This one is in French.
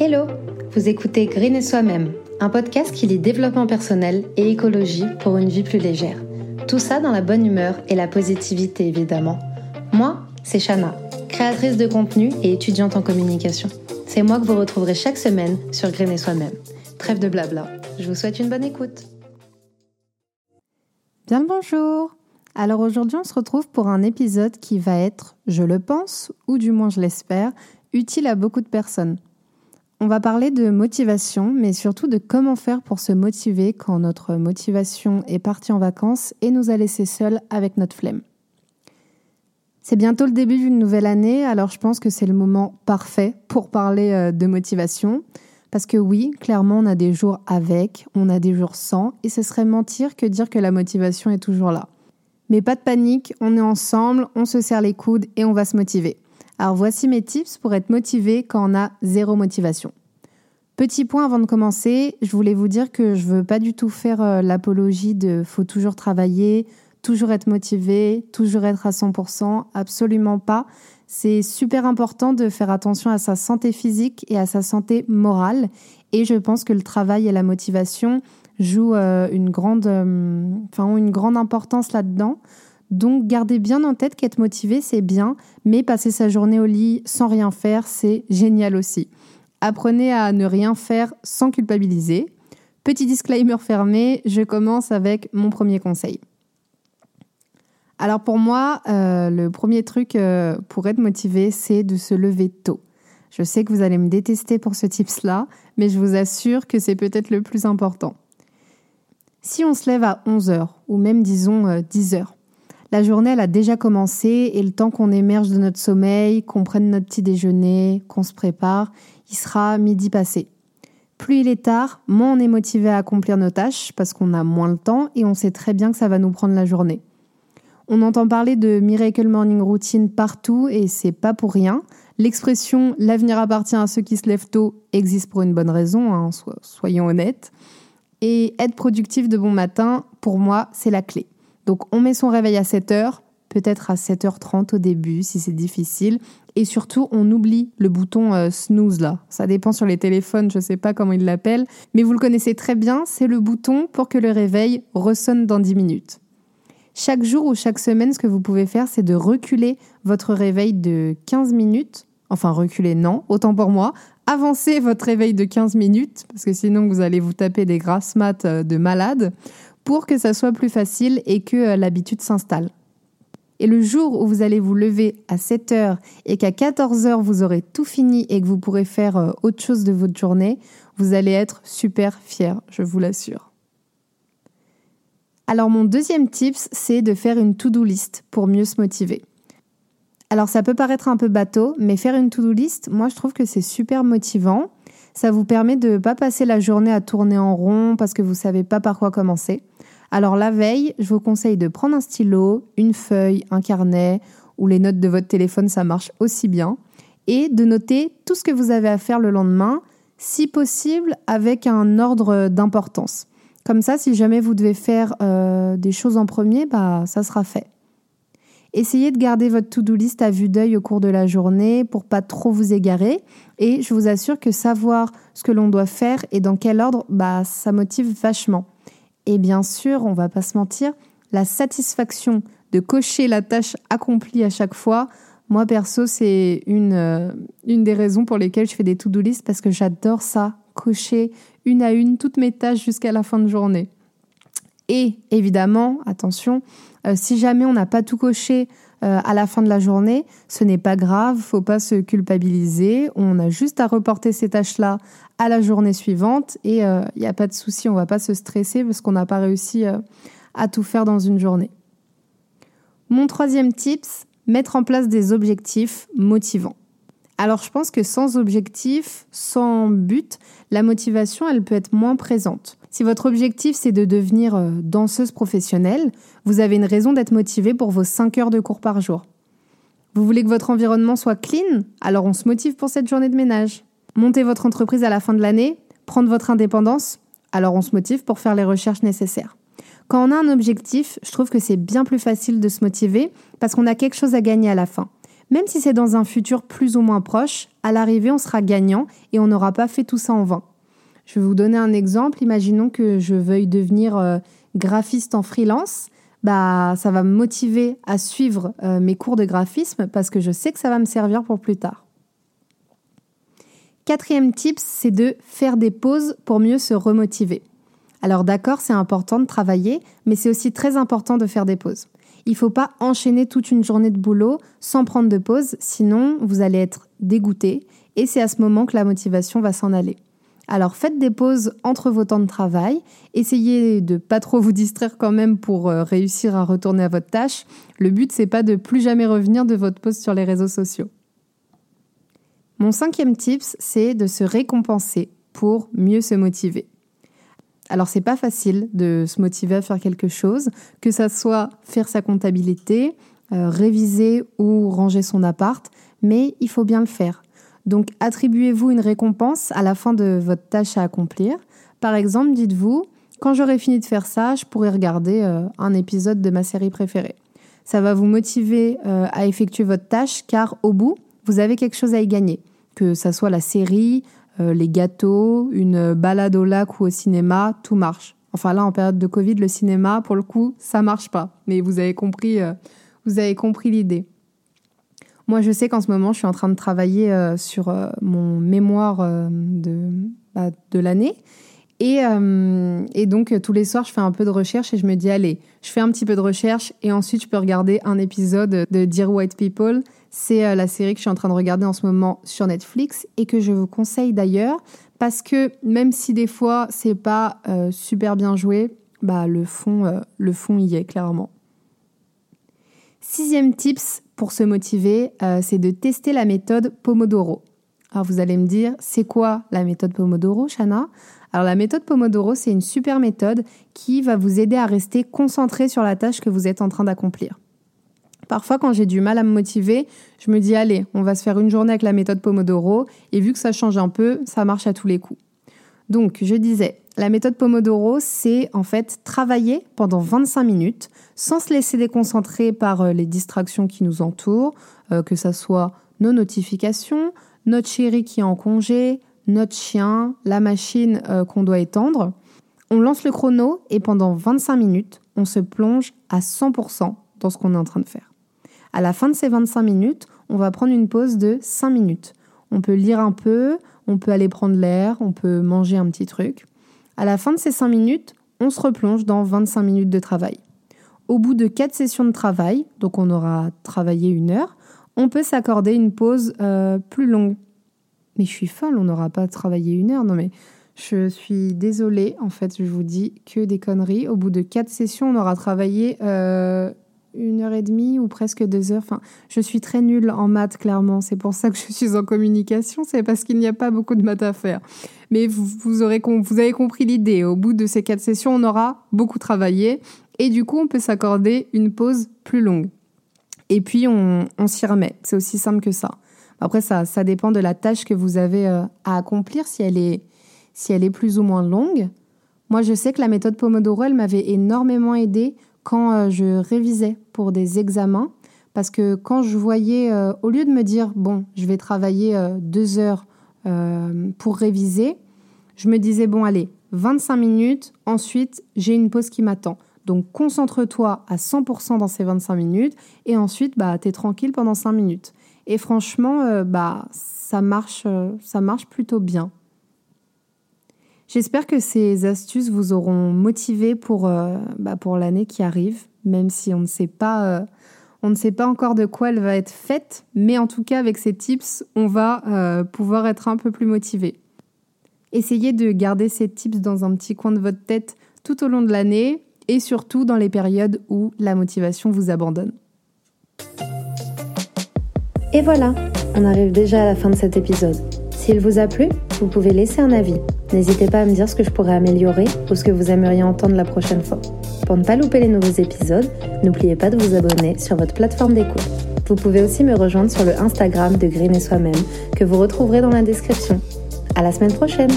Hello Vous écoutez Green et Soi-même, un podcast qui lit développement personnel et écologie pour une vie plus légère. Tout ça dans la bonne humeur et la positivité évidemment. Moi, c'est Shana, créatrice de contenu et étudiante en communication. C'est moi que vous retrouverez chaque semaine sur Green et Soi-même. Trêve de blabla, je vous souhaite une bonne écoute. Bien le bonjour Alors aujourd'hui on se retrouve pour un épisode qui va être, je le pense, ou du moins je l'espère, utile à beaucoup de personnes. On va parler de motivation, mais surtout de comment faire pour se motiver quand notre motivation est partie en vacances et nous a laissés seuls avec notre flemme. C'est bientôt le début d'une nouvelle année, alors je pense que c'est le moment parfait pour parler euh, de motivation. Parce que oui, clairement, on a des jours avec, on a des jours sans, et ce serait mentir que dire que la motivation est toujours là. Mais pas de panique, on est ensemble, on se serre les coudes et on va se motiver. Alors voici mes tips pour être motivé quand on a zéro motivation. Petit point avant de commencer, je voulais vous dire que je veux pas du tout faire euh, l'apologie de faut toujours travailler, toujours être motivé, toujours être à 100%, absolument pas. C'est super important de faire attention à sa santé physique et à sa santé morale et je pense que le travail et la motivation jouent euh, une grande euh, enfin ont une grande importance là-dedans. Donc gardez bien en tête qu'être motivé, c'est bien, mais passer sa journée au lit sans rien faire, c'est génial aussi. Apprenez à ne rien faire sans culpabiliser. Petit disclaimer fermé, je commence avec mon premier conseil. Alors pour moi, euh, le premier truc euh, pour être motivé, c'est de se lever tôt. Je sais que vous allez me détester pour ce tips-là, mais je vous assure que c'est peut-être le plus important. Si on se lève à 11h, ou même disons 10h, euh, la journée, elle a déjà commencé et le temps qu'on émerge de notre sommeil, qu'on prenne notre petit déjeuner, qu'on se prépare, il sera midi passé. Plus il est tard, moins on est motivé à accomplir nos tâches parce qu'on a moins le temps et on sait très bien que ça va nous prendre la journée. On entend parler de Miracle Morning Routine partout et c'est pas pour rien. L'expression l'avenir appartient à ceux qui se lèvent tôt existe pour une bonne raison, hein, soyons honnêtes. Et être productif de bon matin, pour moi, c'est la clé. Donc on met son réveil à 7h, peut-être à 7h30 au début si c'est difficile. Et surtout, on oublie le bouton euh, snooze là. Ça dépend sur les téléphones, je ne sais pas comment ils l'appellent. Mais vous le connaissez très bien, c'est le bouton pour que le réveil ressonne dans 10 minutes. Chaque jour ou chaque semaine, ce que vous pouvez faire, c'est de reculer votre réveil de 15 minutes. Enfin, reculer, non, autant pour moi. Avancez votre réveil de 15 minutes, parce que sinon vous allez vous taper des grasses maths euh, de malade pour que ça soit plus facile et que euh, l'habitude s'installe. Et le jour où vous allez vous lever à 7 heures et qu'à 14 heures vous aurez tout fini et que vous pourrez faire euh, autre chose de votre journée, vous allez être super fier, je vous l'assure. Alors mon deuxième tips, c'est de faire une to-do list pour mieux se motiver. Alors ça peut paraître un peu bateau, mais faire une to-do list, moi je trouve que c'est super motivant. Ça vous permet de ne pas passer la journée à tourner en rond parce que vous ne savez pas par quoi commencer. Alors la veille, je vous conseille de prendre un stylo, une feuille, un carnet ou les notes de votre téléphone, ça marche aussi bien, et de noter tout ce que vous avez à faire le lendemain, si possible avec un ordre d'importance. Comme ça, si jamais vous devez faire euh, des choses en premier, bah, ça sera fait. Essayez de garder votre to-do list à vue d'œil au cours de la journée pour pas trop vous égarer. Et je vous assure que savoir ce que l'on doit faire et dans quel ordre, bah, ça motive vachement. Et bien sûr, on va pas se mentir, la satisfaction de cocher la tâche accomplie à chaque fois, moi perso, c'est une, euh, une des raisons pour lesquelles je fais des to-do list parce que j'adore ça, cocher une à une toutes mes tâches jusqu'à la fin de journée. Et évidemment, attention, euh, si jamais on n'a pas tout coché euh, à la fin de la journée, ce n'est pas grave, faut pas se culpabiliser. On a juste à reporter ces tâches-là à la journée suivante et il euh, n'y a pas de souci, on va pas se stresser parce qu'on n'a pas réussi à tout faire dans une journée. Mon troisième tips, mettre en place des objectifs motivants. Alors je pense que sans objectif, sans but, la motivation, elle peut être moins présente. Si votre objectif c'est de devenir euh, danseuse professionnelle, vous avez une raison d'être motivé pour vos 5 heures de cours par jour. Vous voulez que votre environnement soit clean? Alors on se motive pour cette journée de ménage. Monter votre entreprise à la fin de l'année, prendre votre indépendance, alors on se motive pour faire les recherches nécessaires. Quand on a un objectif, je trouve que c'est bien plus facile de se motiver parce qu'on a quelque chose à gagner à la fin. Même si c'est dans un futur plus ou moins proche, à l'arrivée, on sera gagnant et on n'aura pas fait tout ça en vain. Je vais vous donner un exemple. Imaginons que je veuille devenir euh, graphiste en freelance. Bah, ça va me motiver à suivre euh, mes cours de graphisme parce que je sais que ça va me servir pour plus tard. Quatrième tip, c'est de faire des pauses pour mieux se remotiver. Alors d'accord, c'est important de travailler, mais c'est aussi très important de faire des pauses. Il ne faut pas enchaîner toute une journée de boulot sans prendre de pause, sinon vous allez être dégoûté et c'est à ce moment que la motivation va s'en aller. Alors faites des pauses entre vos temps de travail, essayez de pas trop vous distraire quand même pour euh, réussir à retourner à votre tâche. Le but c'est pas de plus jamais revenir de votre pause sur les réseaux sociaux. Mon cinquième tips, c'est de se récompenser pour mieux se motiver. Alors c'est pas facile de se motiver à faire quelque chose, que ça soit faire sa comptabilité, euh, réviser ou ranger son appart, mais il faut bien le faire. Donc attribuez-vous une récompense à la fin de votre tâche à accomplir. Par exemple, dites-vous, quand j'aurai fini de faire ça, je pourrai regarder euh, un épisode de ma série préférée. Ça va vous motiver euh, à effectuer votre tâche car au bout, vous avez quelque chose à y gagner. Que ça soit la série, euh, les gâteaux, une balade au lac ou au cinéma, tout marche. Enfin là, en période de Covid, le cinéma, pour le coup, ça marche pas. Mais vous avez compris, vous avez compris l'idée. Moi, je sais qu'en ce moment, je suis en train de travailler euh, sur euh, mon mémoire euh, de, bah, de l'année. Et, et, donc, tous les soirs, je fais un peu de recherche et je me dis, allez, je fais un petit peu de recherche et ensuite, je peux regarder un épisode de Dear White People. C'est la série que je suis en train de regarder en ce moment sur Netflix et que je vous conseille d'ailleurs parce que même si des fois, c'est pas super bien joué, bah, le fond, le fond y est clairement. Sixième tips pour se motiver, euh, c'est de tester la méthode Pomodoro. Alors vous allez me dire, c'est quoi la méthode Pomodoro, Shana? Alors la méthode Pomodoro, c'est une super méthode qui va vous aider à rester concentré sur la tâche que vous êtes en train d'accomplir. Parfois, quand j'ai du mal à me motiver, je me dis, allez, on va se faire une journée avec la méthode Pomodoro, et vu que ça change un peu, ça marche à tous les coups. Donc, je disais, la méthode Pomodoro, c'est en fait travailler pendant 25 minutes sans se laisser déconcentrer par euh, les distractions qui nous entourent, euh, que ce soit nos notifications, notre chéri qui est en congé, notre chien, la machine euh, qu'on doit étendre. On lance le chrono et pendant 25 minutes, on se plonge à 100% dans ce qu'on est en train de faire. À la fin de ces 25 minutes, on va prendre une pause de 5 minutes. On peut lire un peu, on peut aller prendre l'air, on peut manger un petit truc. À la fin de ces 5 minutes, on se replonge dans 25 minutes de travail. Au bout de 4 sessions de travail, donc on aura travaillé une heure, on peut s'accorder une pause euh, plus longue. Mais je suis folle, on n'aura pas travaillé une heure. Non mais je suis désolée, en fait, je vous dis que des conneries. Au bout de 4 sessions, on aura travaillé euh, une heure et demie ou presque deux heures. Enfin, je suis très nulle en maths, clairement. C'est pour ça que je suis en communication. C'est parce qu'il n'y a pas beaucoup de maths à faire. Mais vous, avez compris l'idée. Au bout de ces quatre sessions, on aura beaucoup travaillé. Et du coup, on peut s'accorder une pause plus longue. Et puis, on, s'y remet. C'est aussi simple que ça. Après, ça, dépend de la tâche que vous avez euh, à accomplir, si elle, est, plus ou moins longue. Moi, je sais que la méthode Pomodoro, elle m'avait énormément aidé quand euh, je révisais pour des examens, parce que quand je voyais, euh, au lieu de me dire, bon, je vais travailler deux heures pour réviser, je me disais, bon, allez, 25 minutes, ensuite j'ai une pause qui m'attend. Donc concentre-toi à 100% dans ces 25 minutes et ensuite bah tu es tranquille pendant 5 minutes. Et franchement bah ça marche ça marche plutôt bien. J'espère que ces astuces vous auront motivé pour, euh, bah, pour l'année qui arrive, même si on ne sait pas, euh, on ne sait pas encore de quoi elle va être faite, mais en tout cas avec ces tips, on va euh, pouvoir être un peu plus motivé. Essayez de garder ces tips dans un petit coin de votre tête tout au long de l'année et surtout dans les périodes où la motivation vous abandonne. Et voilà, on arrive déjà à la fin de cet épisode. S'il vous a plu, vous pouvez laisser un avis. N'hésitez pas à me dire ce que je pourrais améliorer ou ce que vous aimeriez entendre la prochaine fois. Pour ne pas louper les nouveaux épisodes, n'oubliez pas de vous abonner sur votre plateforme d'écoute. Vous pouvez aussi me rejoindre sur le Instagram de Green et Soi-même que vous retrouverez dans la description. À la semaine prochaine!